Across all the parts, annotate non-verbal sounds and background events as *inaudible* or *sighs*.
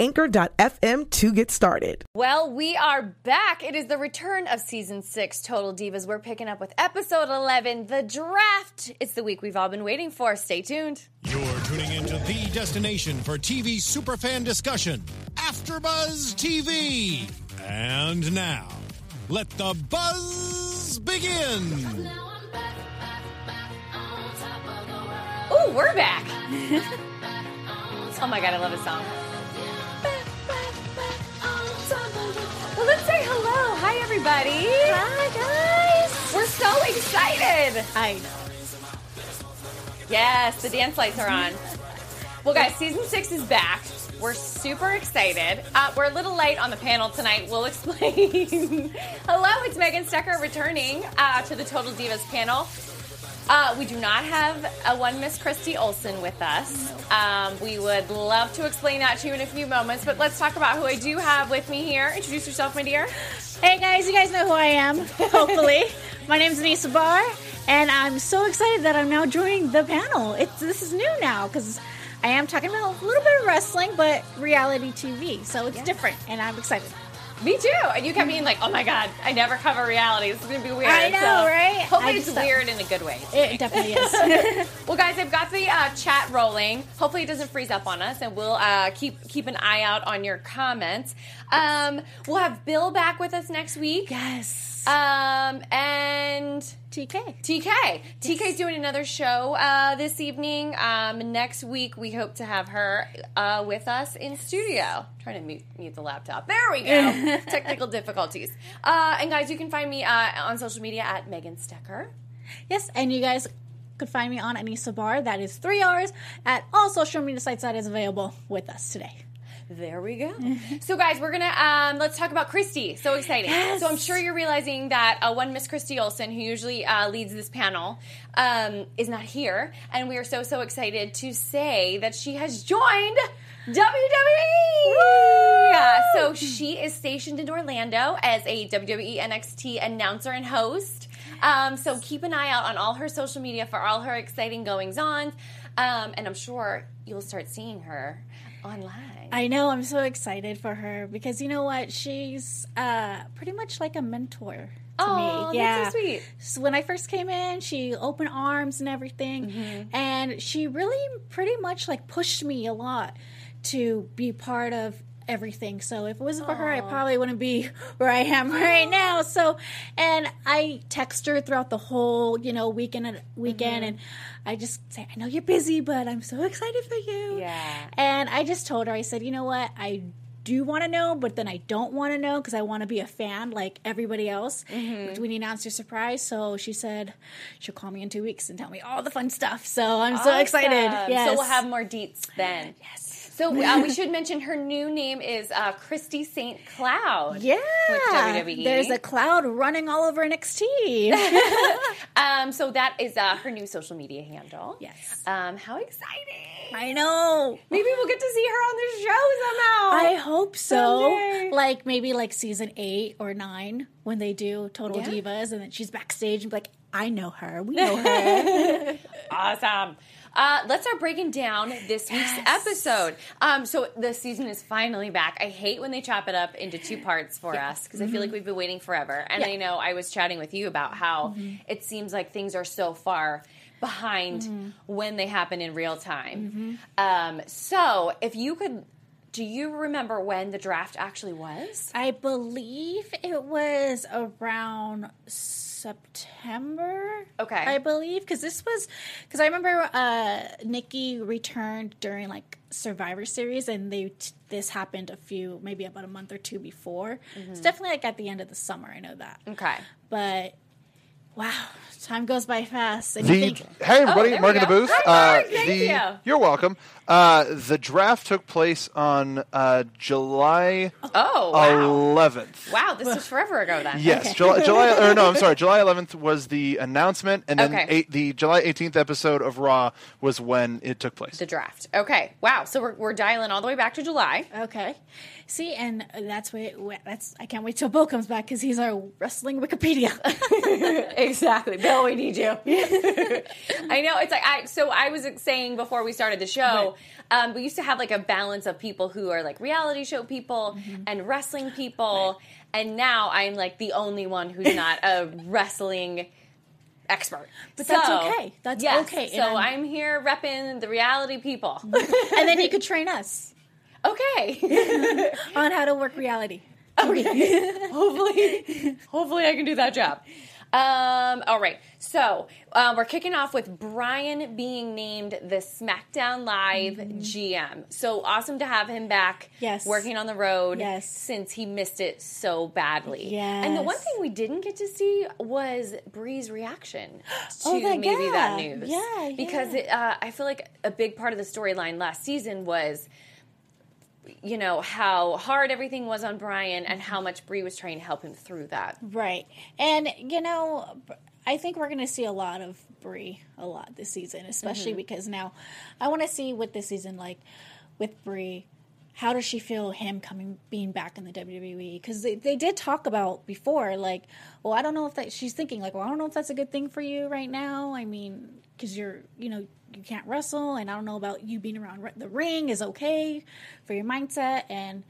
anchor.fm to get started. Well, we are back. It is the return of season six, Total Divas. We're picking up with episode 11, The Draft. It's the week we've all been waiting for. Stay tuned. You're tuning into the destination for TV superfan discussion, AfterBuzz TV. And now, let the buzz begin. Oh, we're back. *laughs* oh my god, I love this song. Well, let's say hello. Hi, everybody. Hi, guys. We're so excited. I know. Yes, the dance lights are on. Well, guys, season six is back. We're super excited. Uh, we're a little late on the panel tonight. We'll *laughs* explain. Hello, it's Megan Stecher returning uh, to the Total Divas panel. Uh, we do not have a one Miss Christy Olson with us. Um, we would love to explain that to you in a few moments, but let's talk about who I do have with me here. Introduce yourself, my dear. Hey guys, you guys know who I am. *laughs* Hopefully, my name is Anissa Barr, and I'm so excited that I'm now joining the panel. It's this is new now because I am talking about a little bit of wrestling, but reality TV, so it's different, and I'm excited. Me too. And you kept being like, "Oh my god, I never cover reality. This is gonna be weird." I know, So right? Hopefully, I it's thought- weird in a good way. It definitely is. *laughs* *laughs* Well, guys, I've got the uh, chat rolling. Hopefully, it doesn't freeze up on us, and we'll uh, keep keep an eye out on your comments. Um, we'll have Bill back with us next week. yes. Um, and TK. TK. TK's doing another show uh, this evening. Um, next week, we hope to have her uh, with us in studio. trying to mute, mute the laptop. There we go. *laughs* Technical difficulties. Uh, and guys, you can find me uh, on social media at Megan Stecher. Yes, and you guys could find me on Anissa Barr. That is three hours at all social media sites that is available with us today. There we go. *laughs* so, guys, we're gonna um, let's talk about Christy. So exciting! Yes. So I'm sure you're realizing that uh, one Miss Christy Olson, who usually uh, leads this panel, um, is not here, and we are so so excited to say that she has joined WWE. Yeah, so she is stationed in Orlando as a WWE NXT announcer and host. Um, so keep an eye out on all her social media for all her exciting goings on, um, and I'm sure you'll start seeing her online. I know. I'm so excited for her because you know what? She's uh, pretty much like a mentor to Aw, me. that's so sweet. So when I first came in, she opened arms and everything, Mm-hmm. and she really pretty much like pushed me a lot to be part of everything. So if it wasn't for her, I probably wouldn't be where I am right now. So, and I text her throughout the whole, you know, weekend and weekend, Mm-hmm. and I just say, I know you're busy, but I'm so excited for you. Yeah. And I just told her, I said, you know what, I do want to know, but then I don't want to know because I want to be a fan like everybody else Mm-hmm. when he announced her surprise. So she said she'll call me in two weeks and tell me all the fun stuff. So I'm so excited. Yes. So we'll have more deets then. Yes. So uh, we *laughs* should mention her new name is uh, Christy St. Cloud. Yeah. There's a cloud running all over NXT. *laughs* Um, so that is uh, her new social media handle. Yes. Um, how exciting! I know. Maybe we'll get to see her on the show somehow. I hope so. Someday. Like maybe like season eight or nine when they do Total Yeah. Divas and then she's backstage and be like, I know her. We know *laughs* her. Awesome. Uh, let's start breaking down this week's Yes. episode. Um, so the season is finally back. I hate when they chop it up into two parts for us because I feel like we've been waiting forever. And Yeah. I know I was chatting with you about how it seems like things are so far behind when they happen in real time. Um, so if you could, do you remember when the draft actually was? I believe it was around September. Okay. I believe because this was because I remember uh, Nikki returned during like Survivor Series, and they t- this happened a few maybe about a month or two before. It's definitely like at the end of the summer. I know that, Okay. but Wow, time goes by fast. And you think, hey everybody, Oh, Mark in the booth. Hi, Mark. Thank the, you. You're welcome. Uh, the draft took place on uh, July Oh, wow. 11th. Wow, this was forever ago then. Yes, July, *laughs* July. Or no, I'm sorry. July 11th was the announcement, and then Okay. eight, the July 18th episode of Raw was when it took place. The draft. Okay. Wow. So we're, we're dialing all the way back to July. okay, see, and that's where that's. I can't wait till Bill comes back because he's our wrestling Wikipedia. *laughs* exactly. Bill, we need you. *laughs* I know. It's like I. So I was saying before we started the show, um, we used to have like a balance of people who are like reality show people Mm-hmm. and wrestling people, and now I'm like the only one who's not a *laughs* wrestling expert. But that's okay. That's yes, okay. So I'm- I'm here repping the reality people. and then he could train us okay. *laughs* on how to work reality. Okay. *laughs* hopefully, hopefully I can do that job. Um, all right, so um, we're kicking off with Bryan being named the SmackDown Live GM. So awesome to have him back. Mm-hmm. Yes. working on the road. Yes. since he missed it so badly. Yes. and the one thing we didn't get to see was Brie's reaction *gasps* to Oh, that- maybe that yeah. news. Yeah, because yeah. it, uh, I feel like a big part of the storyline last season was you know how hard everything was on Bryan and how much Brie was trying to help him through that. Right. And, you know, I think we're going to see a lot of Brie a lot this season, especially mm-hmm. because now I want to see what this season like with Brie. How does she feel him coming, being back in the WWE? Because they, they did talk about before, like, well, I don't know if that she's thinking, like, well, I don't know if that's a good thing for you right now. I mean, because you're, you know, you can't wrestle, and I don't know about you being around the ring is okay for your mindset. And,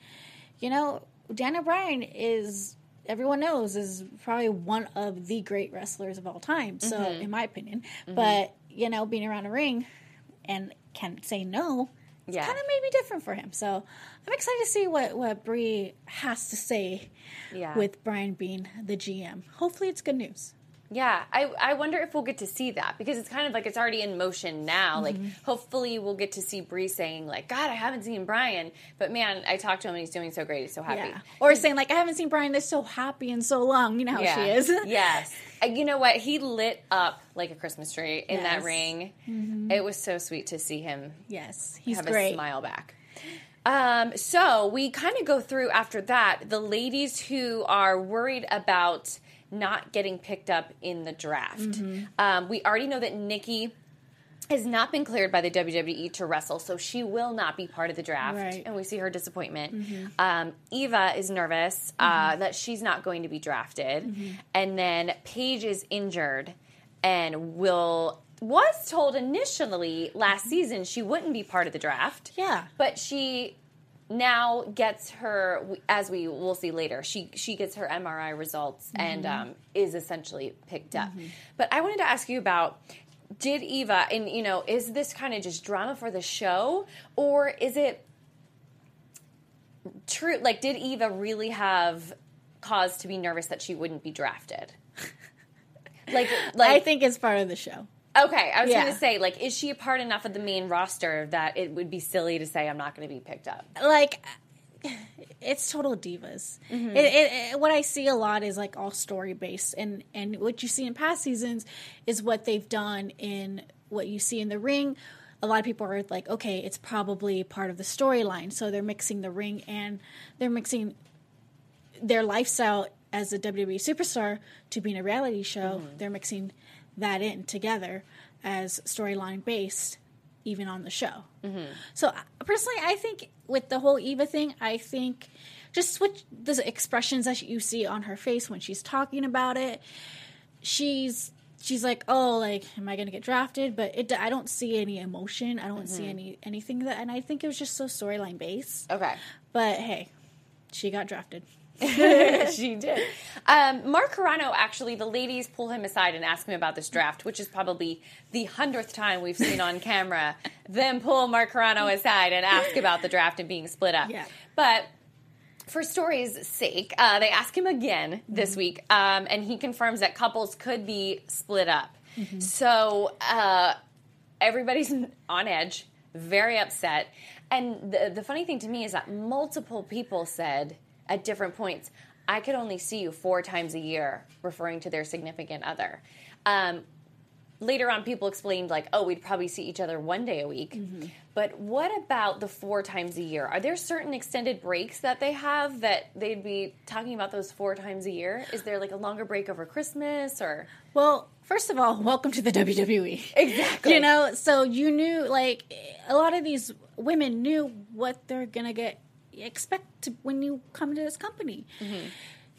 you know, Daniel Bryan is everyone knows is probably one of the great wrestlers of all time. So, Mm-hmm. in my opinion, but you know, being around a ring and can say no, it's Yeah. kind of maybe different for him. So, I'm excited to see what what Brie has to say Yeah. with Bryan being the GM. Hopefully, it's good news. Yeah, I, I wonder if we'll get to see that because it's kind of like it's already in motion now. Like, hopefully, we'll get to see Brie saying, like, God, I haven't seen Bryan, but man, I talked to him and he's doing so great. He's so happy. Yeah. Or saying like, I haven't seen Bryan this so happy in so long. You know how Yeah. she is. *laughs* yes. You know what? He lit up like a Christmas tree in that Yes. Mm-hmm. ring. It was so sweet to see him yes, he's have great. a smile back. Um, so we kind of go through after that the ladies who are worried about not getting picked up in the draft. Mm-hmm. Um, we already know that Nikki has not been cleared by the WWE to wrestle, so she will not be part of the draft. Right. Mm-hmm. And we see her disappointment. Um, Eva is nervous uh, that she's not going to be drafted, Mm-hmm. and then Paige is injured and will was told initially last season she wouldn't be part of the draft. Yeah. but she now gets her as we will see later she she gets her mri results and um, is essentially picked up. But i wanted to ask you about did eva and you know is this kind of just drama for the show? Or is it true like did eva really have cause to be nervous that she wouldn't be drafted? *laughs* Like like I think it's part of the show. Okay i was Yeah. going to say like is she a part enough of the main roster that it would be silly to say i'm not going to be picked up like it's total divas. Mm-hmm. It, it, it- what I see a lot is like all story based, and and what you see in past seasons is what they've done in what you see in the ring. A lot of people are like, okay, it's probably part of the storyline, so they're mixing the ring and they're mixing their lifestyle as a WWE superstar to being a reality show. They're mixing that in together as storyline based, even on the show. So uh, personally, I think with the whole Eva thing, I think just switch the expressions that you see on her face when she's talking about it. She's she's like, oh, like, am I going to get drafted? But it, I don't see any emotion. I don't see any anything that, and I think it was just so storyline based. okay But hey, she got drafted. *laughs* she did. Um, Mark Carrano, actually, the ladies pull him aside and ask him about this draft, which is probably the hundredth time we've seen on camera them pull Mark Carrano aside and ask about the draft and being split up. Yeah. But for story's sake, uh, they ask him again Mm-hmm. this week, um, and he confirms that couples could be split up. Mm-hmm. So uh, everybody's *laughs* on edge, very upset. And the, the funny thing to me is that multiple people said at different points, I could only see you four times a year, referring to their significant other. Um, later on, people explained, like, oh, we'd probably see each other one day a week. Mm-hmm. But what about the four times a year? Are there certain extended breaks that they have that they'd be talking about those four times a year? Is there like a longer break over Christmas or? Well, first of all, welcome to the WWE. Exactly. *laughs* You know, so you knew like a lot of these women knew what they're gonna get expect to, when you come to this company. Mm-hmm.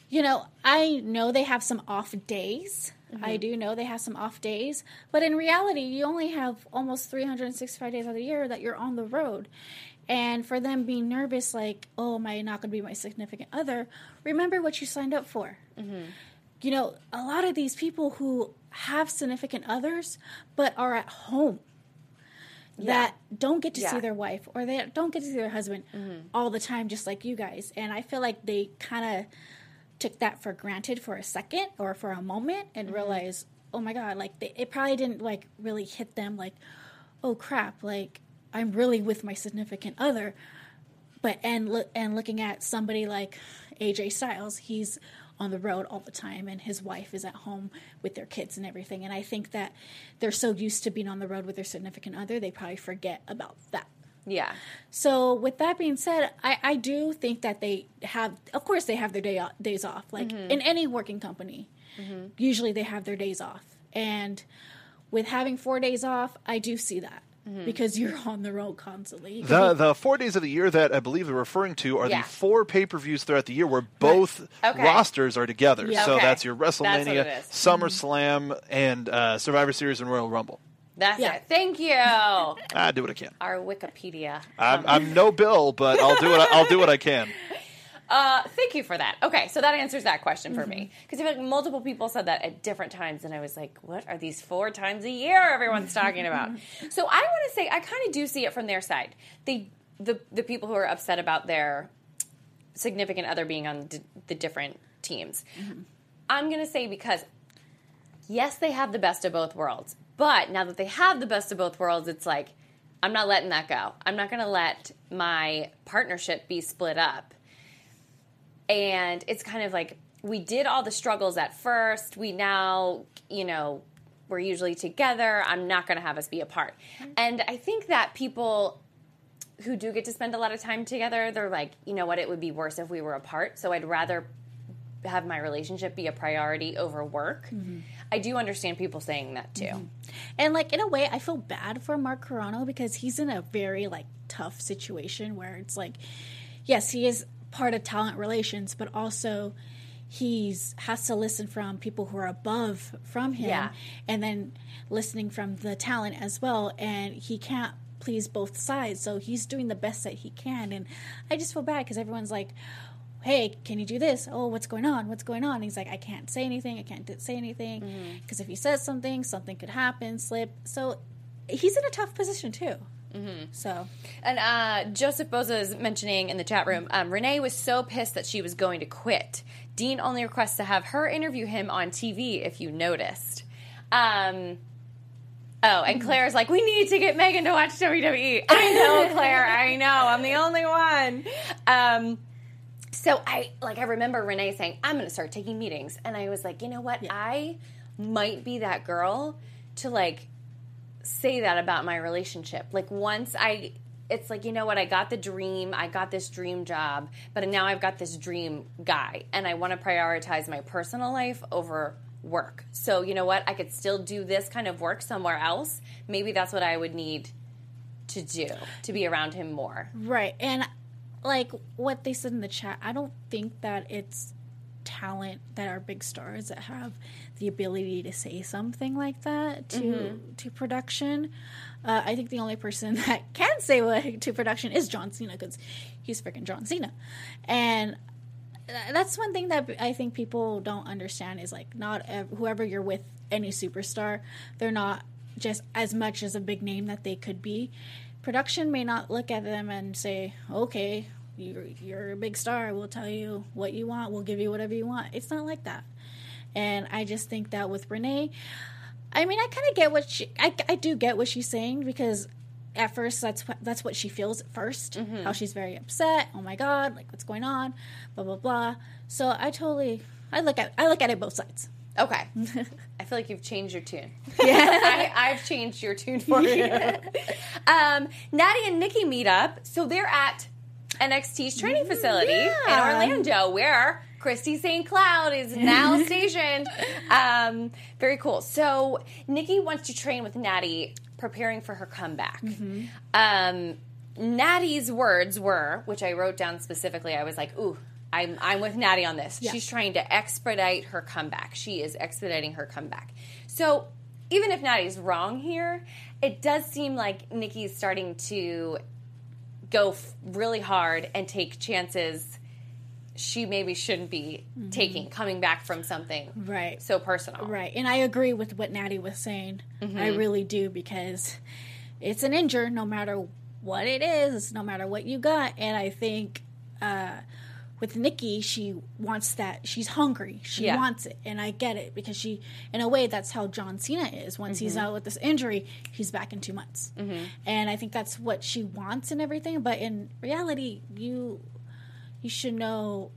You know, I know they have some off days. Mm-hmm. I do know they have some off days, but in reality, you only have almost 365 days of the year that you're on the road. And for them being nervous, like, oh, am I not going to be my significant other? Remember what you signed up for mm-hmm. you know, a lot of these people who have significant others but are at home that don't get to Yeah. see their wife or they don't get to see their husband mm-hmm. all the time, just like you guys. And I feel like they kind of took that for granted for a second or for a moment and mm-hmm. realized, oh my God, like they, it probably didn't like really hit them like, oh crap, like I'm really with my significant other but and look and looking at somebody like AJ Styles, he's on the road all the time and his wife is at home with their kids and everything. And I think that they're so used to being on the road with their significant other, they probably forget about that. Yeah. So with that being said, I, I do think that they have, of course, they have their day off, days off. Like mm-hmm. in any working company, mm-hmm. usually they have their days off. And with having four days off, I do see that because you're on the road constantly. The be- the four days of the year that I believe they're referring to are Yeah. the four pay per views throughout the year where both Okay. rosters are together. Yeah. So Okay. that's your That's what WrestleMania, it is. SummerSlam, and uh, Survivor Series and Royal Rumble. That's Yeah. it. Thank you. I do what I can. Our Wikipedia. I'm, I'm no Bill, but I'll do what I, I'll do what I can. Uh, thank you for that. Okay, so that answers that question for me because like multiple people said that at different times, and I was like, "What are these four times a year everyone's talking about?" *laughs* so I want to say I kind of do see it from their side. They the the people who are upset about their significant other being on d- the different teams. I'm going to say because yes, they have the best of both worlds, but now that they have the best of both worlds, it's like I'm not letting that go. I'm not going to let my partnership be split up and it's kind of like we did all the struggles at first. We now you know we're usually together. I'm not going to have us be apart. And i think that people who do get to spend a lot of time together they're like you know what? It would be worse if we were apart. So i'd rather have my relationship be a priority over work. Mm-hmm. I do understand people saying that too. Mm-hmm. And like in a way, I feel bad for Mark Carrano because he's in a very like tough situation where it's like, yes, he is part of talent relations, but also he's has to listen from people who are above from him, Yeah. and then listening from the talent as well, and he can't please both sides, so he's doing the best that he can, and I just feel bad because everyone's like. Hey, can you do this? Oh, what's going on? What's going on? And he's like, I can't say anything. I can't say anything mm-hmm. because if he says something, something could happen, slip. So he's in a tough position too. So And uh, Joseph Boza is mentioning in the chat room, um, Renee was so pissed that she was going to quit. Dean only requests to have her interview him on TV if you noticed. Um, oh, and Claire's like, we need to get Megan to watch WWE. I know, *laughs* Claire. I know. I'm the only one. Um, so I like I remember Renee saying, I'm gonna start taking meetings. And I was like, you know what? I might be that girl to like say that about my relationship. Like once I it's like, you know what, I got the dream, I got this dream job, but now I've got this dream guy and I want to prioritize my personal life over work. So, you know what, I could still do this kind of work somewhere else. Maybe that's what I would need to do to be around him more. right, and like what they said in the chat, I don't think that it's talent that are big stars that have the ability to say something like that to to production. Uh, I think the only person *laughs* that can say what to production is John Cena because he's freaking John Cena, and that's one thing that I think people don't understand is like not ev- whoever you're with any superstar, they're not just as much as a big name that they could be. Production may not look at them and say, "Okay, you're you're a big star. We'll tell you what you want. We'll give you whatever you want." It's not like that. And I just think that with Renee, I mean, I kind of get what she, I, I do get what she's saying because at first that's what that's what she feels at 1st how she's very upset oh my god like what's going on blah blah blah so i totally i look at i look at it both sides Okay. *laughs* I feel like you've changed your tune. *laughs* Yeah. I, I've changed your tune for *laughs* you. um, Natty and Nikki meet up. So they're at NXT's training facility in Orlando where Christy St. Cloud is now *laughs* stationed. Um, very cool. So Nikki wants to train with Natty, preparing for her comeback. Um, Natty's words were, which I wrote down specifically, I was like, ooh, I'm, I'm with Natty on this. She's trying to expedite her comeback. She is expediting her comeback. So even if Natty's wrong here, it does seem like Nikki's starting to go f- really hard and take chances she maybe shouldn't be taking coming back from something Right. so personal. Right. And I agree with what Natty was saying. I really do because it's an injury no matter what it is, no matter what you got. And I think uh, with Nikki, she wants that. She's hungry. She Yeah. wants it. And I get it because she, in a way, that's how John Cena is. Once he's mm-hmm. out with this injury, he's back in two months. Mm-hmm. And I think that's what she wants and everything. But in reality, you you should know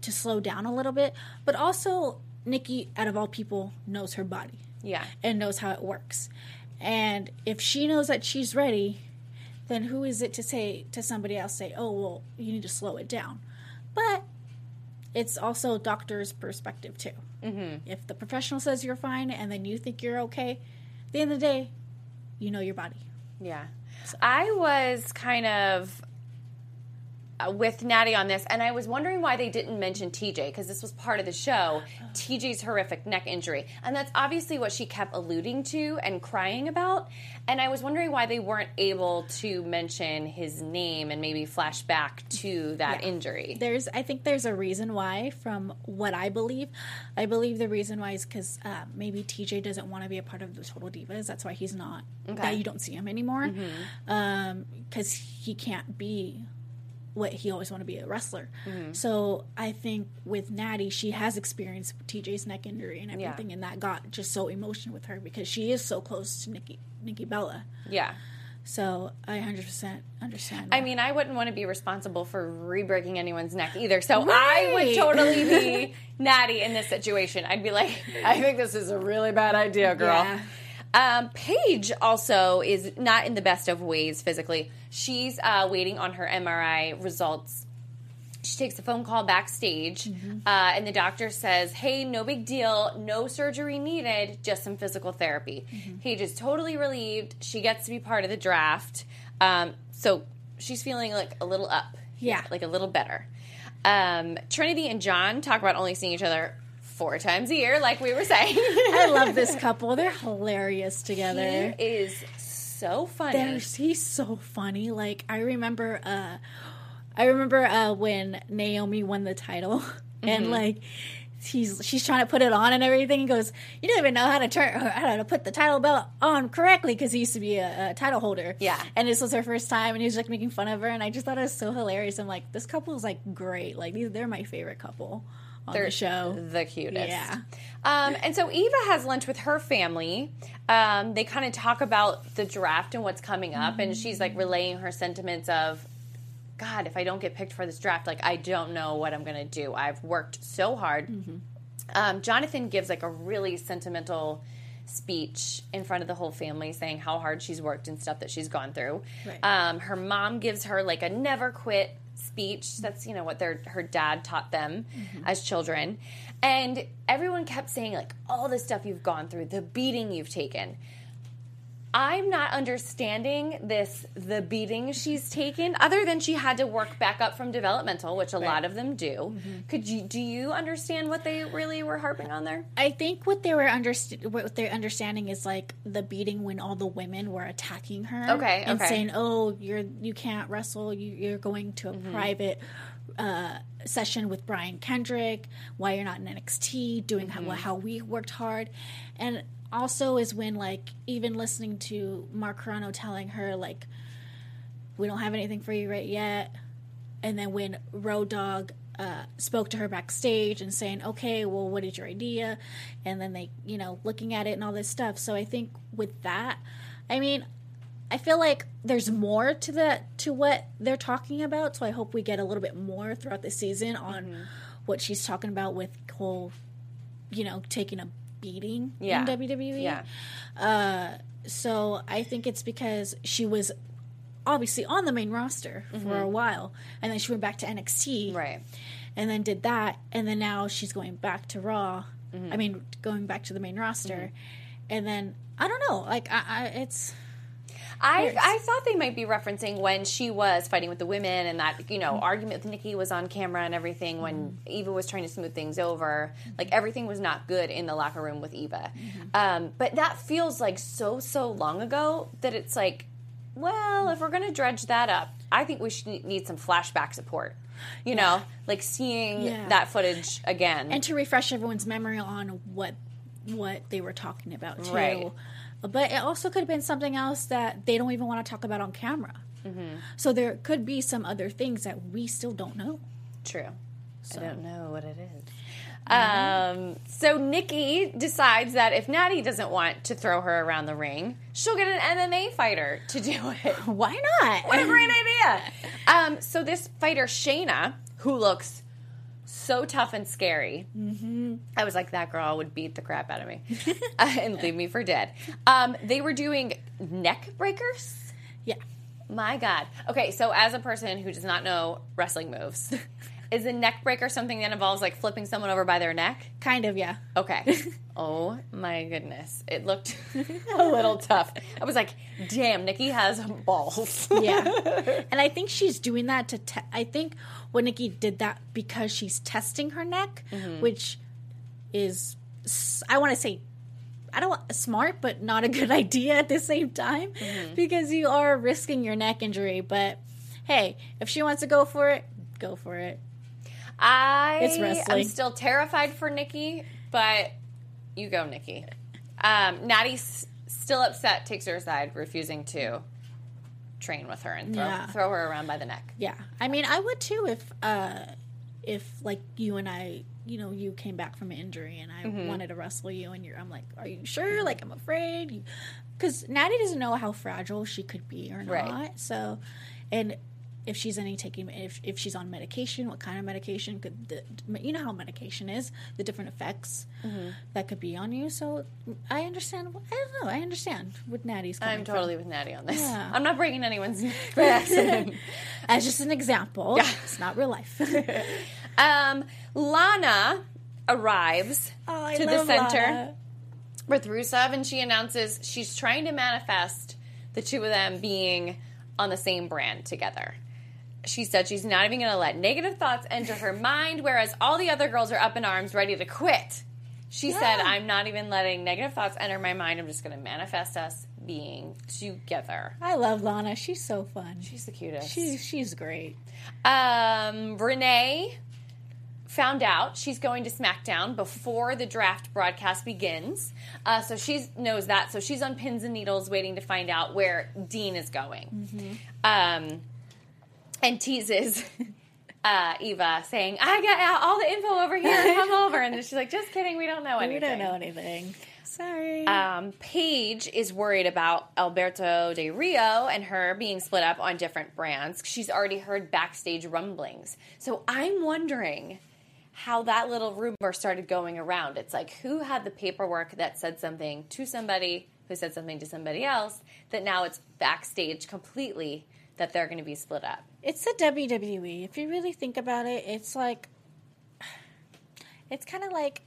to slow down a little bit. But also, Nikki, out of all people, knows her body Yeah. and knows how it works. And if she knows that she's ready, then who is it to say to somebody else, say, oh, well, you need to slow it down? But it's also doctor's perspective, too. Mm-hmm. If the professional says you're fine and then you think you're okay, at the end of the day, you know your body. Yeah. I was kind of with Natty on this, and I was wondering why they didn't mention TJ because this was part of the show. *gasps* TJ's horrific neck injury, and that's obviously what she kept alluding to and crying about. And I was wondering why they weren't able to mention his name and maybe flash back to that Yeah. injury. There's, I think there's a reason why, from what I believe. I believe the reason why is because uh, maybe TJ doesn't want to be a part of the Total Divas. That's why he's not. That you don't see him anymore, because he can't be what he always wanted to be a wrestler. Mm-hmm. So I think with Natty, she has experienced TJ's neck injury and Yeah. everything, and that got just so emotional with her because she is so close to Nikki Nikki Bella. yeah. So I 100% understand. I mean, I wouldn't want to be responsible for re-breaking anyone's neck either. So I would totally be *laughs* Natty in this situation. I'd be like, *laughs* I think this is a really bad idea, girl. Yeah. Um, Paige also is not in the best of ways physically. She's uh, waiting on her MRI results. She takes a phone call backstage, uh, and the doctor says, "Hey, no big deal, no surgery needed, just some physical therapy." Paige is totally relieved. She gets to be part of the draft, um, so she's feeling like a little up, Yeah. like a little better. Um, Trinity and John talk about only seeing each other four times a year, like we were saying. *laughs* I love this *laughs* couple. They're hilarious together. He is so funny. There's, he's so funny. Like I remember, uh, I remember uh, when Naomi won the title, *laughs* and like he's she's trying to put it on and everything. He goes, "You don't even know how to turn how to put the title belt on correctly," because he used to be a, a title holder. Yeah. and this was her first time, and he was like making fun of her, and I just thought it was so hilarious. I'm like, this couple is like great. Like these, they're my favorite couple on They're the show. the cutest. Yeah. Um, and so Eva has lunch with her family. Um, they kind of talk about the draft and what's coming up, and she's like relaying her sentiments of, God, if I don't get picked for this draft, like I don't know what I'm gonna do. I've worked so hard. Um, Jonathan gives like a really sentimental speech in front of the whole family saying how hard she's worked and stuff that she's gone through. Right. Um, her mom gives her like a never quit speech. That's you know what their her dad taught them as children, and everyone kept saying like all the stuff you've gone through, the beating you've taken. I'm not understanding this the beating she's taken other than she had to work back up from developmental which a lot of them do. Could you do you understand what they really were harping on there? I think what they were underst- what they're understanding is like the beating when all the women were attacking her. Okay, and okay. saying, "Oh, you're you can't wrestle. You, you're going to a Mm-hmm. private uh, session with Brian Kendrick. Why you're not in NXT? Doing Mm-hmm. how, how we worked hard." And also is when like even listening to Mark Carrano telling her like, "We don't have anything for you right yet." and then when Road Dog uh, spoke to her backstage and saying, "Okay, well, what is your idea?" and then they, you know, looking at it and all this stuff. So I think with that, I mean, I feel like there's more to that to what they're talking about. So I hope we get a little bit more throughout the season on Mm-hmm. what she's talking about with whole, you know, taking a beating Yeah. in WWE. Yeah. So I think it's because she was obviously on the main roster for a while, and then she went back to NXT, Mm-hmm. Right. and then did that, and then now she's going back to Raw. Mm-hmm. I mean, going back to the main roster, and then I don't know, like I, I it's I. I thought they might be referencing when she was fighting with the women and that you know Mm-hmm. argument with Nikki was on camera and everything when Eva was trying to smooth things over like everything was not good in the locker room with Eva Mm-hmm. um, but that feels like so so long ago that it's like well if we're gonna dredge that up I think we should need- some flashback support you know like seeing Yeah. that footage again and to refresh everyone's memory on what what they were talking about too. Right. But it also could have been something else that they don't even want to talk about on camera. Mm-hmm. So there could be some other things that we still don't know. True. I don't know what it is. Um, so Nikki decides that if Natty doesn't want to throw her around the ring, she'll get an MMA fighter to do it. *laughs* Why not? What a great idea! Um, so this fighter Shayna, who looks so tough and scary, mm-hmm. I was like, that girl would beat the crap out of me uh, *laughs* *laughs* and leave me for dead. Um, they were doing neck breakers. Yeah. My God. Okay, so as a person who does not know wrestling moves, *laughs* is a neck breaker or something that involves like flipping someone over by their neck? Kind of, yeah. Okay. *laughs* oh my goodness. It looked *laughs* a little tough. I was like, damn, Nikki has balls. Yeah. *laughs* and I think she's doing that to te- I think when Nikki did that because she's testing her neck, Mm-hmm. which is I want to say I don't want smart, but not a good idea at the same time Mm-hmm. because you are risking your neck injury. But hey, if she wants to go for it, go for it. I It's wrestling. am still terrified for Nikki, but you go, Nikki. Um, Natty's still upset, takes her aside, refusing to train with her and throw, Yeah. throw her around by the neck. Yeah, I mean, I would too if, uh, if like you and I, you know, you came back from an injury and I Mm-hmm. wanted to wrestle you, and you're, I'm like, are you sure? Like, I'm afraid, because Natty doesn't know how fragile she could be or not. Right. So, and if she's any taking, if if she's on medication, what kind of medication could the, you know how medication is, the different effects Mm-hmm. that could be on you. So, I understand. I don't know. I understand what Natty's I'm from. totally with Natty on this. Yeah. I'm not breaking anyone's *laughs* accident. *laughs* As just an example, Yeah. it's not real life. *laughs* um, Lana arrives Oh, to the center Lana. with Rusev, and she announces she's trying to manifest the two of them being on the same brand together. She said she's not even going to let negative thoughts enter her mind, whereas all the other girls are up in arms, ready to quit. She said, I'm not even letting negative thoughts enter my mind. I'm just going to manifest us being together. I love Lana. She's so fun. She's the cutest. She's she's great. Um, Renee found out she's going to SmackDown before the draft broadcast begins. Uh, so she knows that. So she's on pins and needles waiting to find out where Dean is going. Um, and teases *laughs* uh, Eva saying, I got all the info over here. Come over. And then she's like, just kidding. We don't know anything. We don't know anything. Sorry. Um, Paige is worried about Alberto Del Rio and her being split up on different brands. She's already heard backstage rumblings. So I'm wondering how that little rumor started going around. It's like who had the paperwork that said something to somebody who said something to somebody else that now it's backstage completely that they're going to be split up. It's the WWE. If you really think about it, it's like *sighs* it's kind of like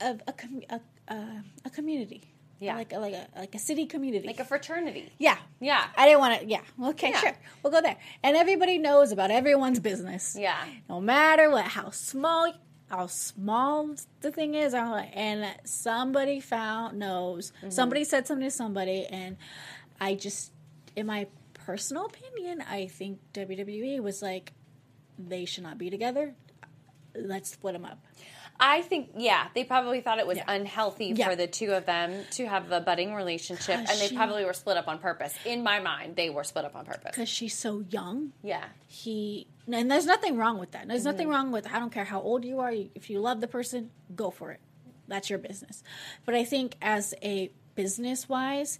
a a, com- a, a a community. Yeah. Like a, like a like a city community. Like a fraternity. yeah. Yeah. I didn't want to. Yeah. Okay. Yeah. Sure. We'll go there. And everybody knows about everyone's business. Yeah. no matter what, how small, how small the thing is, and somebody found knows. Mm-hmm. Somebody said something to somebody, and I just, in my personal opinion, I think WWE was like, they should not be together. Let's split them up. I think, yeah, they probably thought it was Yeah. unhealthy Yeah. for the two of them to have a budding relationship, and they she- probably were split up on purpose. In my mind, they were split up on purpose. Because she's so young, Yeah, he and there's nothing wrong with that. There's nothing Mm-hmm. wrong with I don't care how old you are. If you love the person, go for it. That's your business. But I think as a business wise,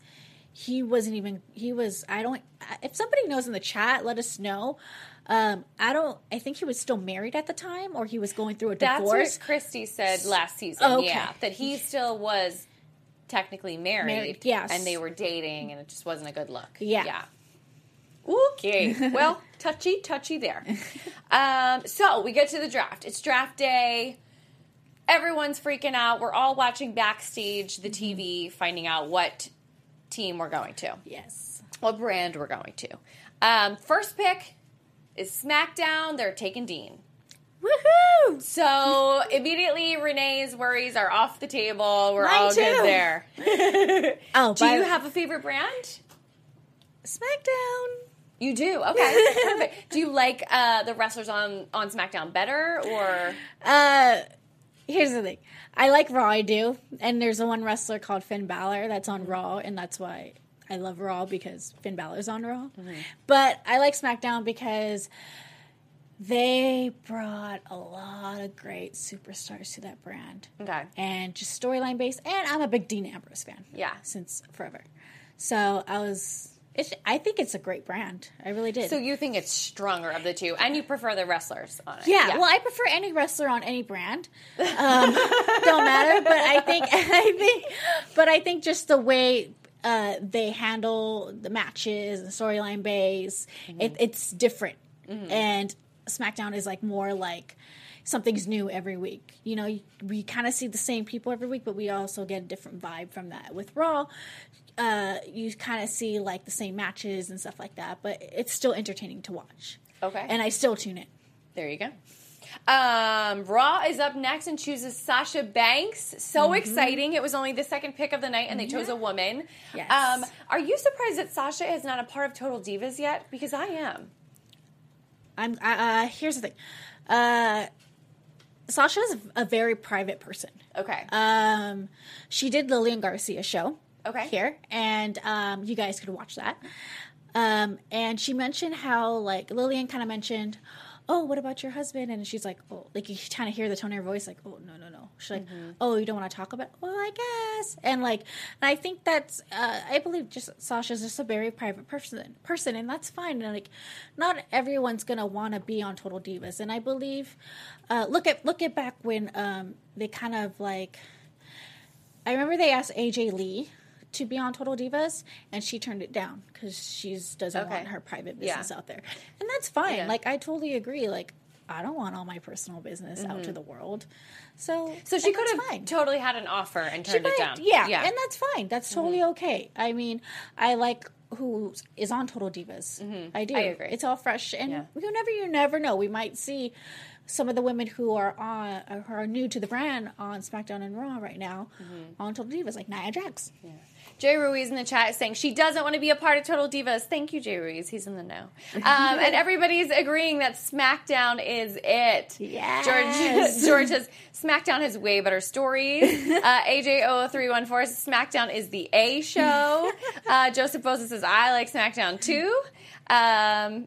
he wasn't even he was I don't if somebody knows in the chat let us know um I don't I think he was still married at the time or he was going through a That's divorce what Christy said last season. Oh, okay. Yeah, that he still was technically married. Married, yes. and they were dating, and it just wasn't a good look. Yeah. yeah. Okay, *laughs* well, touchy, touchy there. Um, so we get to the draft. It's draft day. Everyone's freaking out. We're all watching backstage the TV, finding out what team we're going to, yes what brand we're going to. Um, first pick is SmackDown. They're taking Dean. woohoo So immediately Renee's worries are off the table. We're Mine all too. good there. *laughs* oh Do you have a favorite brand? SmackDown You do. Okay. *laughs* Perfect. Do you like uh, the wrestlers on on SmackDown better or Uh, here's the thing. I like Raw. I do, and there's a one wrestler called Finn Balor that's on mm-hmm. Raw, and that's why I love Raw because Finn Balor's on Raw. Mm-hmm. But I like SmackDown because they brought a lot of great superstars to that brand. Okay. and just storyline based. And I'm a big Dean Ambrose fan. Yeah. since forever. So I was. It's, I think it's a great brand. I really did. so you think it's stronger of the two and you prefer the wrestlers on it? Yeah, well, I prefer any wrestler on any brand. Um, *laughs* don't matter, but I think *laughs* I think, but I think just the way uh, they handle the matches and storyline base, it, it's different. And SmackDown is like more like something's new every week. You know, we kind of see the same people every week, but we also get a different vibe from that. With Raw, uh, you kind of see like the same matches and stuff like that, but it's still entertaining to watch. Okay. and I still tune in. There you go. Um, Raw is up next and chooses Sasha Banks. So Mm-hmm. exciting! It was only the second pick of the night, and they chose a woman. Yes. Um, are you surprised that Sasha is not a part of Total Divas yet? Because I am. I'm. Uh, here's the thing. Uh, Sasha is a very private person. Okay. Um, she did Lillian Garcia show. Okay. Here, and um, you guys could watch that. Um, and she mentioned how like Lillian kind of mentioned, oh, what about your husband? And she's like, oh, like you kind of hear the tone of her voice, like, oh, no, no, no. She's like, oh, you don't want to talk about? It? Well, I guess. And like, and I think that's, uh, I believe just Sasha's just a very private person, person, and that's fine. And like, not everyone's gonna want to be on Total Divas, and I believe, uh, look at look at back when um, they kind of like. I remember they asked AJ Lee to be on Total Divas, and she turned it down because she doesn't Okay. want her private Yeah. business out there, and that's fine. Yeah. Like I totally agree. Like I don't want all my personal business out to the world, so Mm-hmm. so she could have fine. totally had an offer and She turned it might- down. Yeah, yeah. Mm-hmm. and that's fine. That's totally okay. I mean, I like who is on Total Divas. I do. Mm-hmm. I agree. It's all fresh, and Yeah. you never, you never know. We might see some of the women who are on, who are new to the brand on SmackDown and Raw right now Mm-hmm. on Total Divas, like Nia Jax. Jay Ruiz in the chat is saying she doesn't want to be a part of Total Divas. Thank you, Jay Ruiz. He's in the know. Um, and *laughs* everybody's agreeing that SmackDown is it. Yes. George, *laughs* George says SmackDown has way better stories. *laughs* Uh, AJ0314 says SmackDown is the A show. Uh, Joseph Bosa says I like SmackDown too. Um,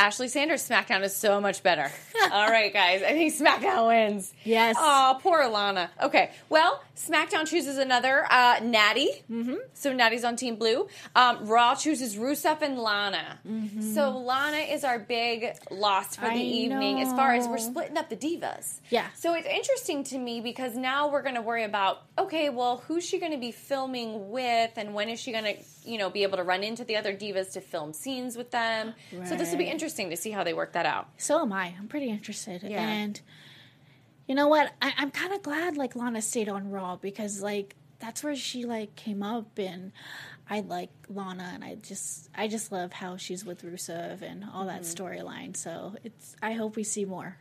Ashley Sanders, SmackDown is so much better. *laughs* All right, guys. I think SmackDown wins. Yes. Oh, poor Lana. Okay. Well, SmackDown chooses another uh, Natty. Mm-hmm. So Natty's on Team Blue. Um, Raw chooses Rusev and Lana. So Lana is our big loss for the I evening as far as we're splitting up the divas. Yeah. So it's interesting to me because now we're going to worry about okay, well, who's she going to be filming with, and when is she going to, you know, be able to run into the other divas to film scenes with them? So this will be Right. Interesting to see how they work that out. So am I. I'm pretty interested. Yeah. And you know what? I, I'm kind of glad like Lana stayed on Raw because like that's where she like came up and I like Lana and I just I just love how she's with Rusev and all that Mm-hmm. storyline. So it's I hope we see more.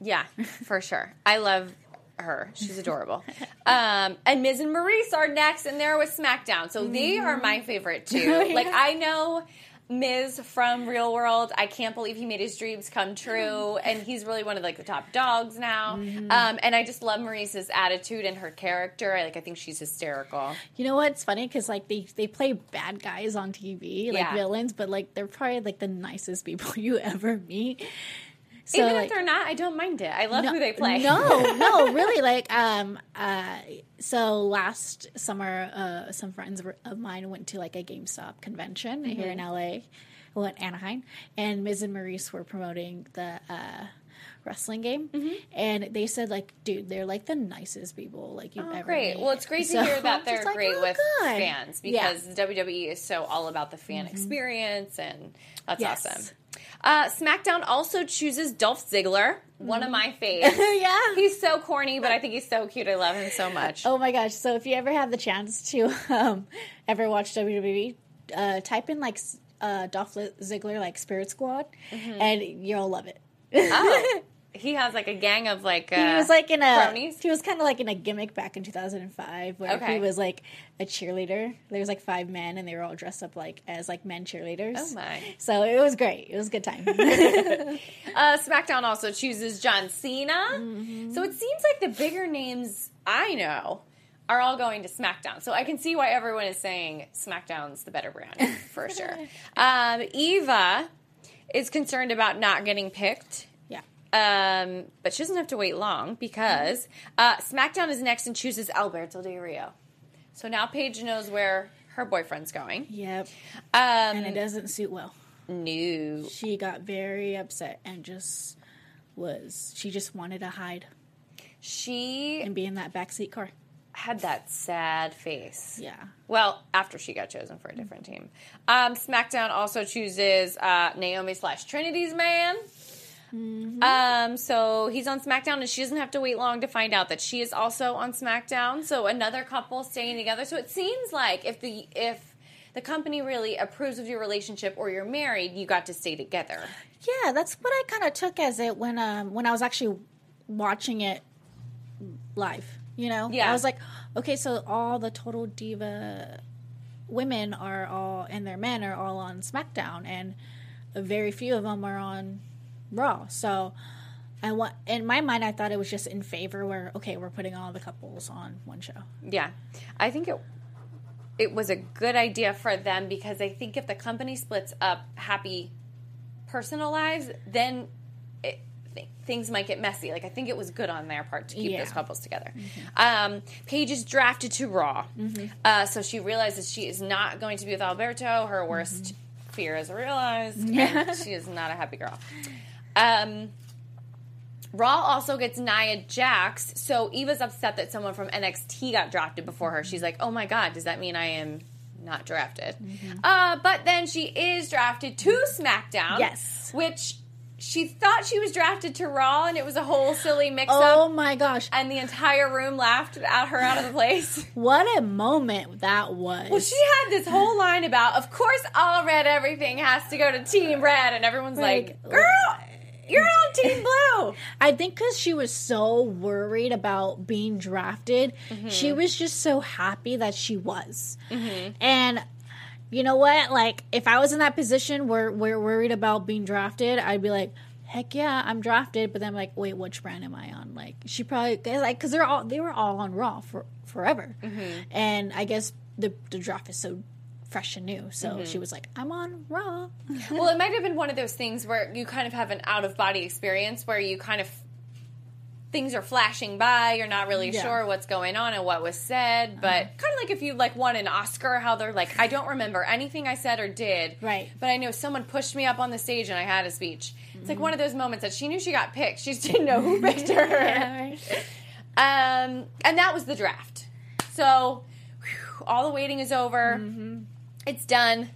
Yeah, *laughs* for sure. I love her. She's adorable. *laughs* Um, and Miz and Maryse are next, and they're with SmackDown. So they are my favorite *laughs* too. Like I know Miz from Real World. I can't believe he made his dreams come true, and he's really one of like the top dogs now. Um, and I just love Maryse's attitude and her character. I, like I think she's hysterical. You know what's funny? Because like they they play bad guys on TV, like Yeah. villains, but like they're probably like the nicest people *laughs* you ever meet. So, Even like- if they're not, I don't mind it. I love no, who they play. No, no, *laughs* really. Like, um, uh, so last summer, uh, some friends of mine went to like a GameStop convention here in LA, well, in Anaheim, and Miz and Maryse were promoting the uh, wrestling game, and they said like, dude, they're like the nicest people like you've Oh, ever. great. met. Well, it's great So to hear that *laughs* they're like, great oh, with good. fans Yeah. because WWE is so all about the fan experience, and that's Yes. awesome. Uh, SmackDown also chooses Dolph Ziggler, one of my *laughs* faves. yeah. He's so corny, but I think he's so cute. I love him so much. Oh my gosh! So if you ever have the chance to *laughs* um, ever watch WWE, uh, type in like uh, Dolph Ziggler like Spirit Squad, and you'll love it. Oh. *laughs* he has like a gang of like. Uh, he was like in a cronies? he was kind of like in a gimmick back in 2005 where Okay. he was like a cheerleader. There was like five men, and they were all dressed up like as like men cheerleaders. Oh my. So it was great. It was a good time. *laughs* *laughs* Uh, SmackDown also chooses John Cena. So it seems like the bigger names I know are all going to SmackDown. So I can see why everyone is saying SmackDown's the better brand for sure. *laughs* Um, Eva is concerned about not getting picked. Um, but she doesn't have to wait long because uh, SmackDown is next and chooses Alberto Del Rio. So now Paige knows where her boyfriend's going. Yep. Um, And it doesn't suit well. no. She got very upset and just was she just wanted to hide She and be in that backseat car. had that sad face. Yeah. Well, after she got chosen for a different team. Um, SmackDown also chooses uh, Naomi slash Trinity's man. Um, so he's on SmackDown, and she doesn't have to wait long to find out that she is also on SmackDown. So another couple staying together. So it seems like if the if the company really approves of your relationship or you're married, you got to stay together. Yeah, that's what I kind of took as it when um when I was actually watching it live. You know, Yeah. I was like, okay, so all the total diva women are all and their men are all on SmackDown, and very few of them are on Raw. So I want in my mind, I thought it was just in favor where okay, we're putting all the couples on one show. Yeah, I think it it was a good idea for them because I think if the company splits up happy personal lives, then it, th- things might get messy. Like I think it was good on their part to keep Yeah. those couples together. Um, Paige is drafted to Raw, uh, so she realizes she is not going to be with Alberto. Her worst fear is realized. *laughs* and she is not a happy girl. Um, Raw also gets Nia Jax, so Eva's upset that someone from NXT got drafted before her. She's like, "Oh my god, does that mean I am not drafted?" Uh, but then she is drafted to SmackDown. Yes. which she thought she was drafted to Raw, and it was a whole silly mix-up, Oh my gosh, and the entire room laughed at her out of the place. *laughs* what a moment that was! Well, she had this whole line about, of course, all red everything has to go to Team Red, and everyone's like, Like, "Girl, you're on *laughs* Team Blue." I think because she was so worried about being drafted, she mm-hmm. was just so happy that she was. Mm-hmm. And you know what? Like, if I was in that position where we're worried about being drafted, I'd be like, "Heck yeah, I'm drafted." But then, I'm like, wait, which brand am I on? Like, she probably like because they're all they were all on Raw for forever, mm-hmm. and I guess the the draft is so fresh and new. So she mm-hmm. was like, "I'm on Raw." *laughs* well, it might have been one of those things where you kind of have an out of body experience where you kind of things are flashing by, you're not really Yeah. sure what's going on and what was said, uh-huh. but kind of like if you like won an Oscar, how they're like, I don't remember anything I said or did, Right. But I know someone pushed me up on the stage and I had a speech. It's like mm-hmm. one of those moments that she knew she got picked, she just didn't know who *laughs* picked her. Um, and that was the draft. So whew, all the waiting is over. Mm-hmm. It's done.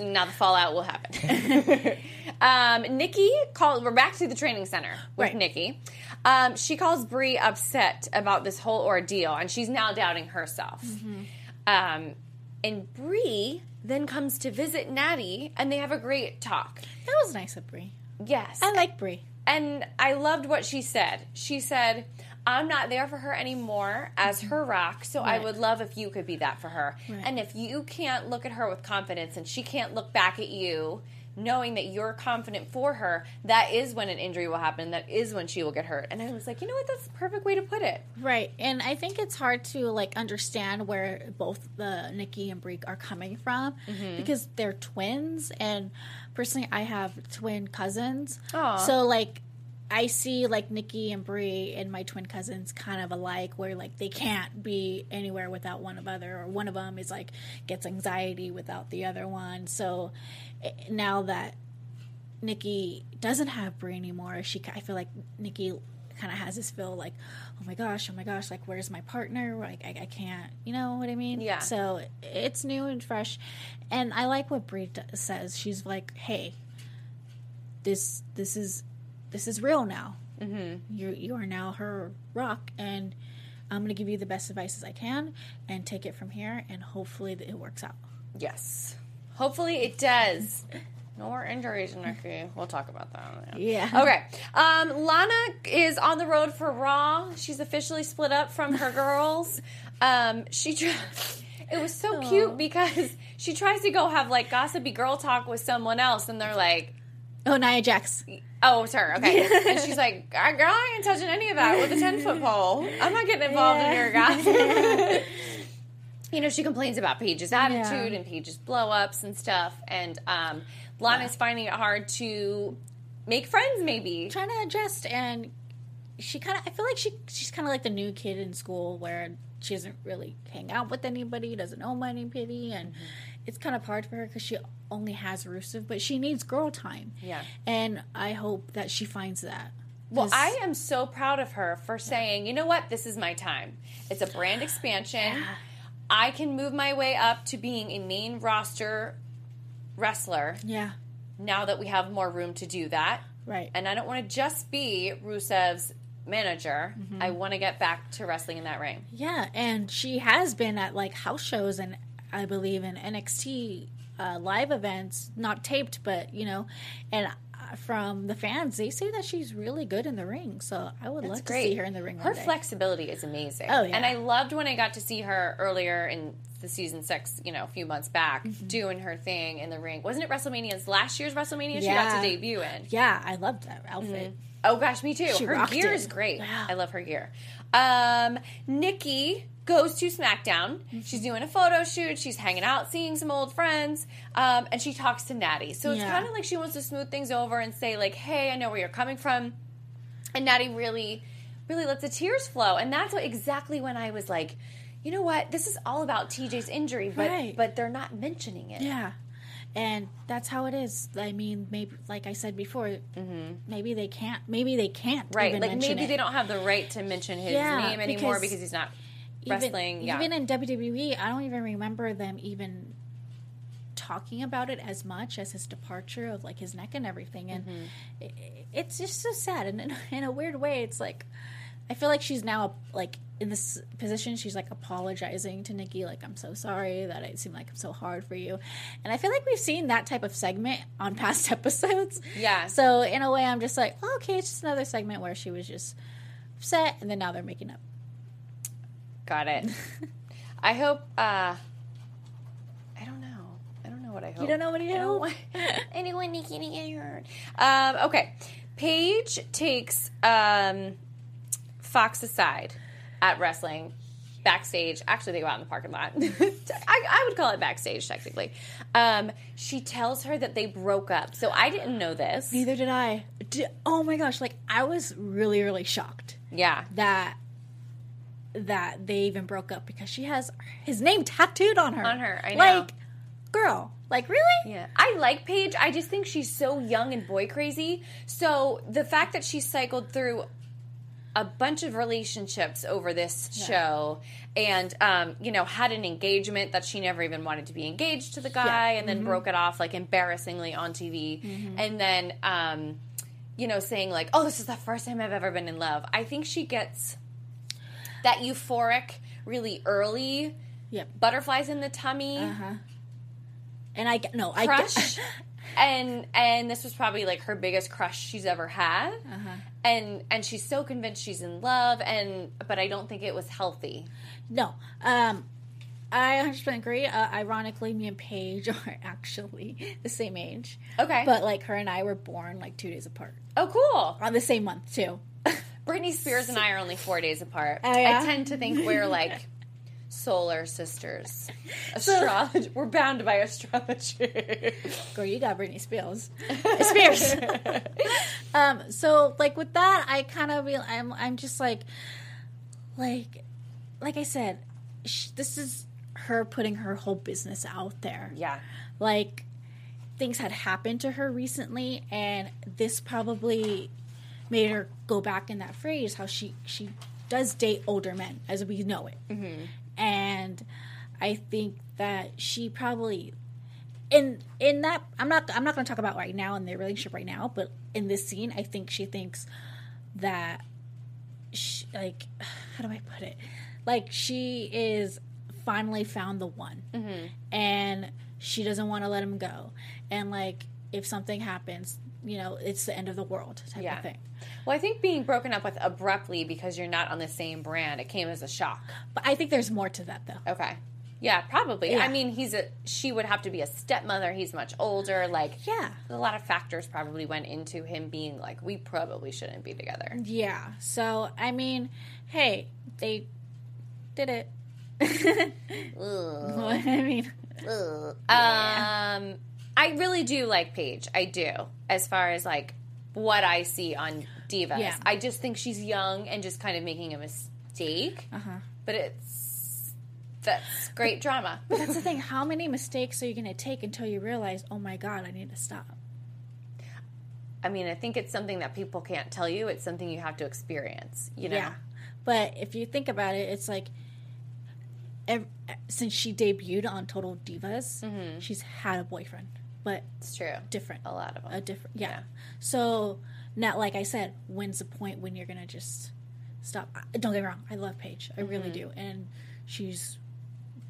Now the fallout will happen. *laughs* um, Nikki called. We're back to the training center with Right. Nikki. Um, she calls Brie upset about this whole ordeal, and she's now doubting herself. Um, and Brie then comes to visit Natty, and they have a great talk. That was nice of Brie. Yes, I like Brie. and I loved what she said. She said, I'm not there for her anymore as her rock, so I would love if you could be that for her. Right. And if you can't look at her with confidence and she can't look back at you, knowing that you're confident for her, that is when an injury will happen. That is when she will get hurt. And I was like, you know what? That's the perfect way to put it. Right, and I think it's hard to like understand where both the Nikki and Brie are coming from Mm-hmm. because they're twins, and personally, I have twin cousins. Aw. So like, I see like Nikki and Brie and my twin cousins kind of alike, where like they can't be anywhere without one of other, or one of them is like gets anxiety without the other one. So eh, now that Nikki doesn't have Brie anymore, she I feel like Nikki kind of has this feel like, oh my gosh, oh my gosh, like where's my partner? Like I, I can't, you know what I mean? Yeah. So it's new and fresh, and I like what Brie says. She's like, hey, this this is this is real now. Mm-hmm. You you are now her rock, and I'm gonna give you the best advice as I can, and take it from here, and hopefully it works out. Yes. Hopefully it does. No more injuries, Nikki. We'll talk about that. Yeah. Okay. Um, Lana is on the road for Raw. She's officially split up from her *laughs* girls. Um, she. Tr- it was so cute because she tries to go have like gossipy girl talk with someone else, and they're like, Oh, Nia Jax. "Oh, it's her." Okay. *laughs* and she's like, "Ah, "Girl, I ain't touching any of that with a ten foot pole. I'm not getting involved in your gossip." *laughs* you know, she complains about Paige's attitude and Paige's blow ups and stuff. And um, Lana's finding it hard to make friends, maybe. trying to adjust and she kind of i feel like she she's kind of like the new kid in school where she doesn't really hang out with anybody doesn't know anybody and Mm-hmm. It's kind of hard for her because she only has Rusev, but she needs girl time Yeah. and i hope that she finds that Well, I am so proud of her for saying, you know what, this is my time. It's a brand expansion. I can move my way up to being a main roster wrestler yeah now that we have more room to do that. right And I don't want to just be Rusev's manager. Mm-hmm. I want to get back to wrestling in that ring. Yeah, and she has been at like house shows and I believe in NXT uh, live events, not taped, but you know, and uh, from the fans, they say that she's really good in the ring. So I would love to see her in the ring. Her flexibility is amazing. Oh, yeah. And I loved when I got to see her earlier in the season six, you know, a few months back, Mm-hmm. doing her thing in the ring. Wasn't it WrestleMania's last year's WrestleMania she got to debut in? Yeah, I loved that outfit. Oh gosh, me too. She her gear it. is great. Yeah. I love her gear. Um, Nikki goes to SmackDown. Mm-hmm. She's doing a photo shoot. She's hanging out, seeing some old friends, um, and she talks to Natty. So it's Yeah. kind of like she wants to smooth things over and say like, "Hey, I know where you're coming from," and Natty really, really lets the tears flow. And that's what, exactly when I was like, you know what? This is all about TJ's injury, but Right. but they're not mentioning it. Yeah. And that's how it is. I mean, maybe, like I said before, maybe they can't. Maybe they can't. Mm-hmm. Right, like maybe it. they don't have the right to mention his Yeah, name anymore because because he's not even, yeah, Even in WWE, I don't even remember them even talking about it as much as his departure of like his neck and everything. And Mm-hmm. i it's just so sad. And in, in a weird way, it's like I feel like she's now like in this position. She's like apologizing to Nikki, like I'm so sorry that it seemed like I'm so hard for you. And I feel like we've seen that type of segment on *laughs* past episodes. Yeah. So in a way, I'm just like, oh, okay, it's just another segment where she was just upset, and then now they're making up. Got it. I hope. uh I don't know. I don't know what I hope. You don't know what you I don't hope? want *laughs* *laughs* anyone Nikki to get hurt. Um, okay, Paige takes um, Fox aside at wrestling backstage. Actually, they go out in the parking lot. *laughs* I, I would call it backstage technically. Um, she tells her that they broke up. So I didn't know this. Neither did I. Di- oh my gosh! Like I was really, really shocked Yeah. that that they even broke up because she has his name tattooed on her. On her, I know. Like, girl, like really? Yeah, I like Paige. I just think she's so young and boy crazy. So the fact that she cycled through a bunch of relationships over this show and um, you know had an engagement that she never even wanted to be engaged to the guy and then broke it off like embarrassingly on tv and then um, you know saying like oh this is the first time i've ever been in love i think she gets that euphoric really early Yep. butterflies in the tummy And I get no, I crush get. *laughs* and and this was probably like her biggest crush she's ever had and and she's so convinced she's in love and but i don't think it was healthy No. Um I 100% agree. Uh, ironically, me and Paige *laughs* are actually the same age. Okay. But like her and I were born like two days apart Oh, cool. on the same month too. Britney Spears and I are only four days apart. Oh, yeah? I tend to think we're like solar sisters. *laughs* Astrology. we're bound by astrology. Girl, you got Britney Spears. *laughs* Spears. *laughs* um. So like with that, I kind of feel I'm. I'm just like, like, like I said, sh- this is her putting her whole business out there. yeah. like things had happened to her recently and this probably made her go back in that phrase how she she does date older men as we know it. Mm-hmm. And i think that she probably in in that i'm not i'm not going to talk about right now in their relationship right now but in this scene i think she thinks that she, like *sighs* how do i put it? Like she is finally found the one. Mm-hmm. And she doesn't want to let him go. And like if something happens you know it's the end of the world type Yeah. of thing Well, I think being broken up with abruptly because you're not on the same brand, it came as a shock. but i think there's more to that though Okay. Yeah, probably. Yeah. I mean, he's a she would have to be a stepmother. He's much older. Like, yeah a lot of factors probably went into him being like, we probably shouldn't be together. yeah so i mean hey they did it *laughs* i mean Um, I really do like Paige. I do. As far as like what I see on Divas, Yeah. I just think she's young and just kind of making a mistake. uh-huh But it's that's great drama. but that's the thing how many mistakes are you going to take until you realize oh my god i need to stop I mean, I think it's something that people can't tell you. It's something you have to experience. You know. Yeah. But if you think about it, it's like ev- since she debuted on Total Divas, Mm-hmm. she's had a boyfriend, but It's true. different. A lot of them. A different, yeah. Yeah. So now, like I said, when's the point when you're gonna just stop? I- Don't get me wrong, I love Paige, I really Mm-hmm. do, and she's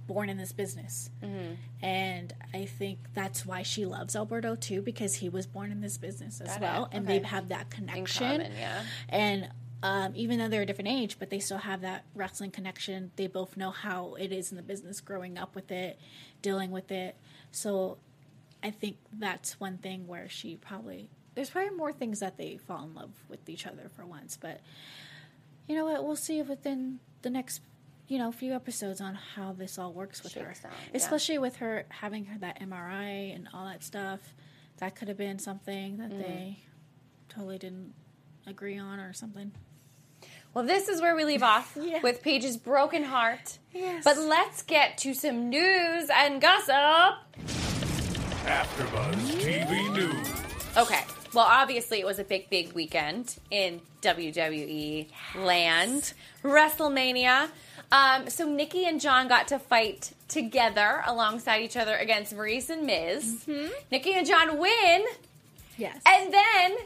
born in this business, Mm-hmm. and I think that's why she loves Alberto too, because he was born in this business as Got well, and they have that connection. common, yeah. And um, even though they're a different age, but they still have that wrestling connection. They both know how it is in the business, growing up with it, dealing with it. So I think that's one thing where she probably there's probably more things that they fall in love with each other for once. But you know what? We'll see within the next you know few episodes on how this all works with her, Shakes out, yeah. especially with her having her that MRI and all that stuff. That could have been something that Mm. they totally didn't agree on or something. Well, this is where we leave *laughs* off Yeah. with Paige's broken heart. Yes. But let's get to some news and gossip. AfterBuzz TV News. Okay. Well, obviously, it was a big, big weekend in WWE land. WrestleMania. Um, so Nikki and John got to fight together alongside each other against Maryse and Miz. Nikki and John win, Yes. and then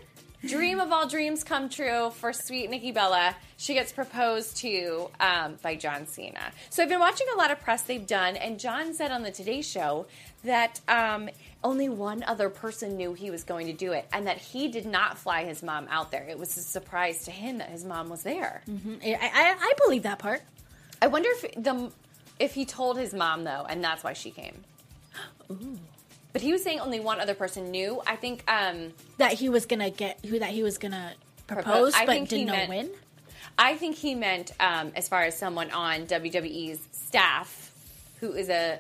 dream of all dreams come true for sweet Nikki Bella. She gets proposed to um, by John Cena. So I've been watching a lot of press they've done, and John said on the Today Show that um, only one other person knew he was going to do it, and that he did not fly his mom out there. It was a surprise to him that his mom was there. I, I, I believe that part. I wonder if the if he told his mom though, and that's why she came. *gasps* But he was saying only one other person knew. I think um, That he was gonna get who that he was gonna propose, I but didn't know meant- when. I think he meant um, as far as someone on WWE's staff who is a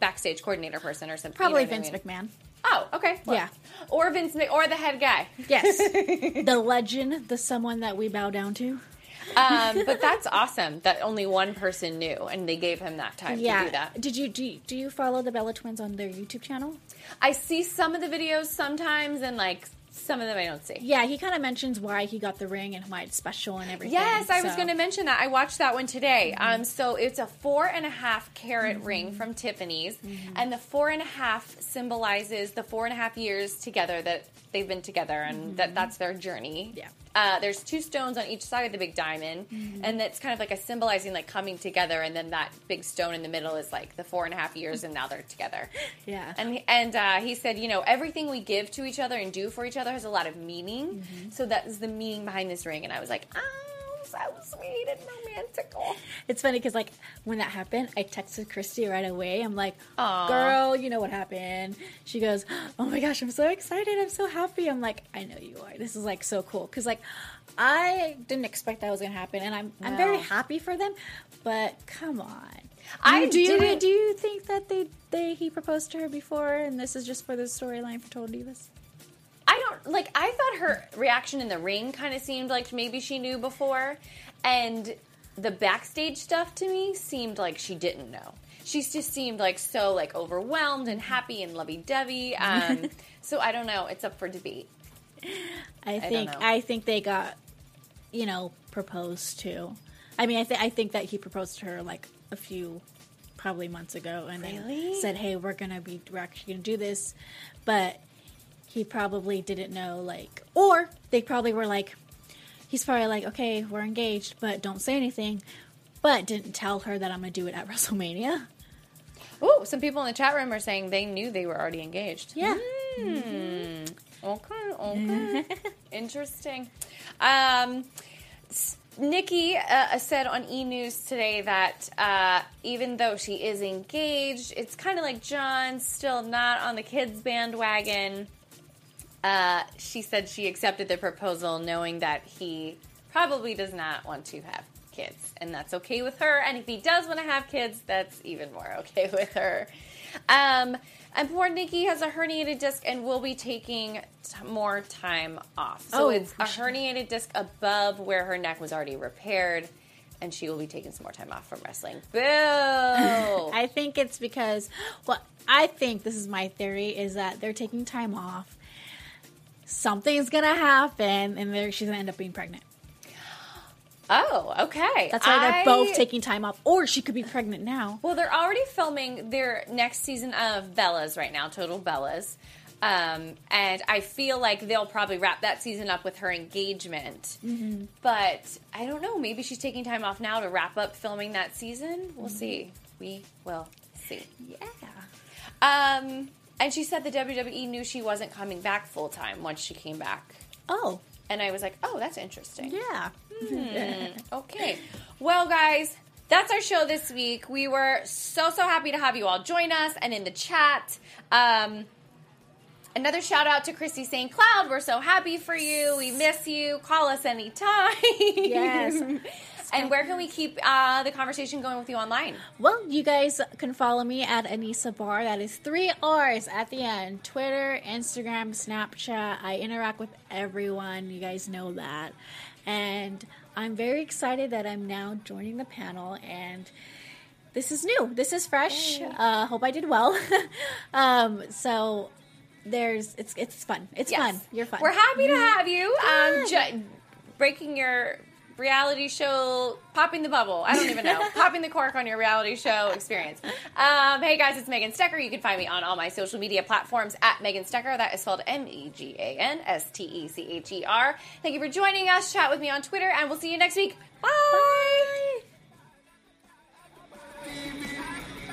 backstage coordinator person or something. Probably you know Vince I mean? McMahon. Oh, okay. Well, Yeah. Or Vince Mc- or the head guy. *laughs* Yes, *laughs* the legend, the someone that we bow down to. Um, but that's awesome that only one person knew, and they gave him that time to do that. Did you do? You, do you follow the Bella Twins on their YouTube channel? I see some of the videos sometimes, and like some of them I don't see. Yeah, he kind of mentions why he got the ring and why it's special and everything. Yes, I was going to mention that. I watched that one today. Um, so it's a four and a half carat ring from Tiffany's, and the four and a half symbolizes the four and a half years together that they've been together, and that that's their journey. Yeah. Uh, there's two stones on each side of the big diamond, and that's kind of like a symbolizing like coming together, and then that big stone in the middle is like the four and a half years, and now they're together. *laughs* Yeah. And and uh, he said, you know, everything we give to each other and do for each other has a lot of meaning. So that is the meaning behind this ring. And I was like, oh, so sweet and romantical. It's funny because like when that happened, I texted Christy right away. I'm like, Aw. "Girl, you know what happened?" She goes, "Oh my gosh, I'm so excited! I'm so happy!" I'm like, "I know you are. This is like so cool." Because like I didn't expect that was gonna happen, and I'm I'm very happy for them. But come on, I do you do you think that they they he proposed to her before, and this is just for the storyline for Total Divas? I don't like. I thought her reaction in the ring kind of seemed like maybe she knew before, and the backstage stuff to me seemed like she didn't know. She just seemed like so like overwhelmed and happy and lovey dovey. *laughs* Um, so I don't know. It's up for debate. I think know. I, think they got, you know, proposed to. I mean, I think I think that he proposed to her like a few, probably months ago, and Really? then said, "Hey, we're gonna be we're actually gonna do this," but he probably didn't know like, or they probably were like, he's probably like, "Okay, we're engaged, but don't say anything," but didn't tell her that I'm gonna do it at *laughs* WrestleMania. Oh, some people in the chat room are saying they knew they were already engaged. Yeah. Okay, okay. *laughs* Interesting. Um, Nikki uh, said on E News today that uh, even though she is engaged, it's kind of like John's still not on the kids' bandwagon. Uh, she said she accepted the proposal knowing that he probably does not want to have kids, and that's okay with her. And if he does want to have kids, that's even more *laughs* okay with her. Um, and poor Nikki has a herniated disc and will be taking t- more time off. So Oh, it's a herniated disc above where her neck was already repaired, and she will be taking some more time off from wrestling. Boo! *laughs* I think it's because, well, I think this is my theory is that they're taking time off. Something's gonna happen, and they're, she's gonna end up being pregnant. oh, okay. That's why they're both taking time off, or she could be pregnant now. Well, they're already filming their next season of Bellas right now, Total Bellas. Um, and I feel like they'll probably wrap that season up with her engagement. But I don't know. Maybe she's taking time off now to wrap up filming that season. We'll see. We will see. Yeah. Um, and she said the WWE knew she wasn't coming back full time once she came back. Oh, And I was like, oh, that's interesting. yeah. *laughs* Okay. Well, guys, that's our show this week. We were so, so happy to have you all join us and in the chat. Um, another shout out to Christy St. Cloud. We're so happy for you. We miss you. Call us anytime. Yes. *laughs* and where can we keep uh, the conversation going with you online? Well, you guys can follow me at Anissa Barr. That is three R's at the end. Twitter, Instagram, Snapchat. I interact with everyone. You guys know that. And I'm very excited that I'm now joining the panel and this is new. This is fresh. Uh, hope I did well. *laughs* um, so there's it's it's fun. It's Yes. fun. You're fun. We're happy to have you. Um, ju- breaking your reality show, popping the bubble. I don't even know. *laughs* popping the cork on your reality show experience. Um, hey guys, it's Megan Stecher. You can find me on all my social media platforms at Megan Stecher. That is spelled M E G A N S T E C H E R. Thank you for joining us. Chat with me on Twitter, and we'll see you next week. Bye.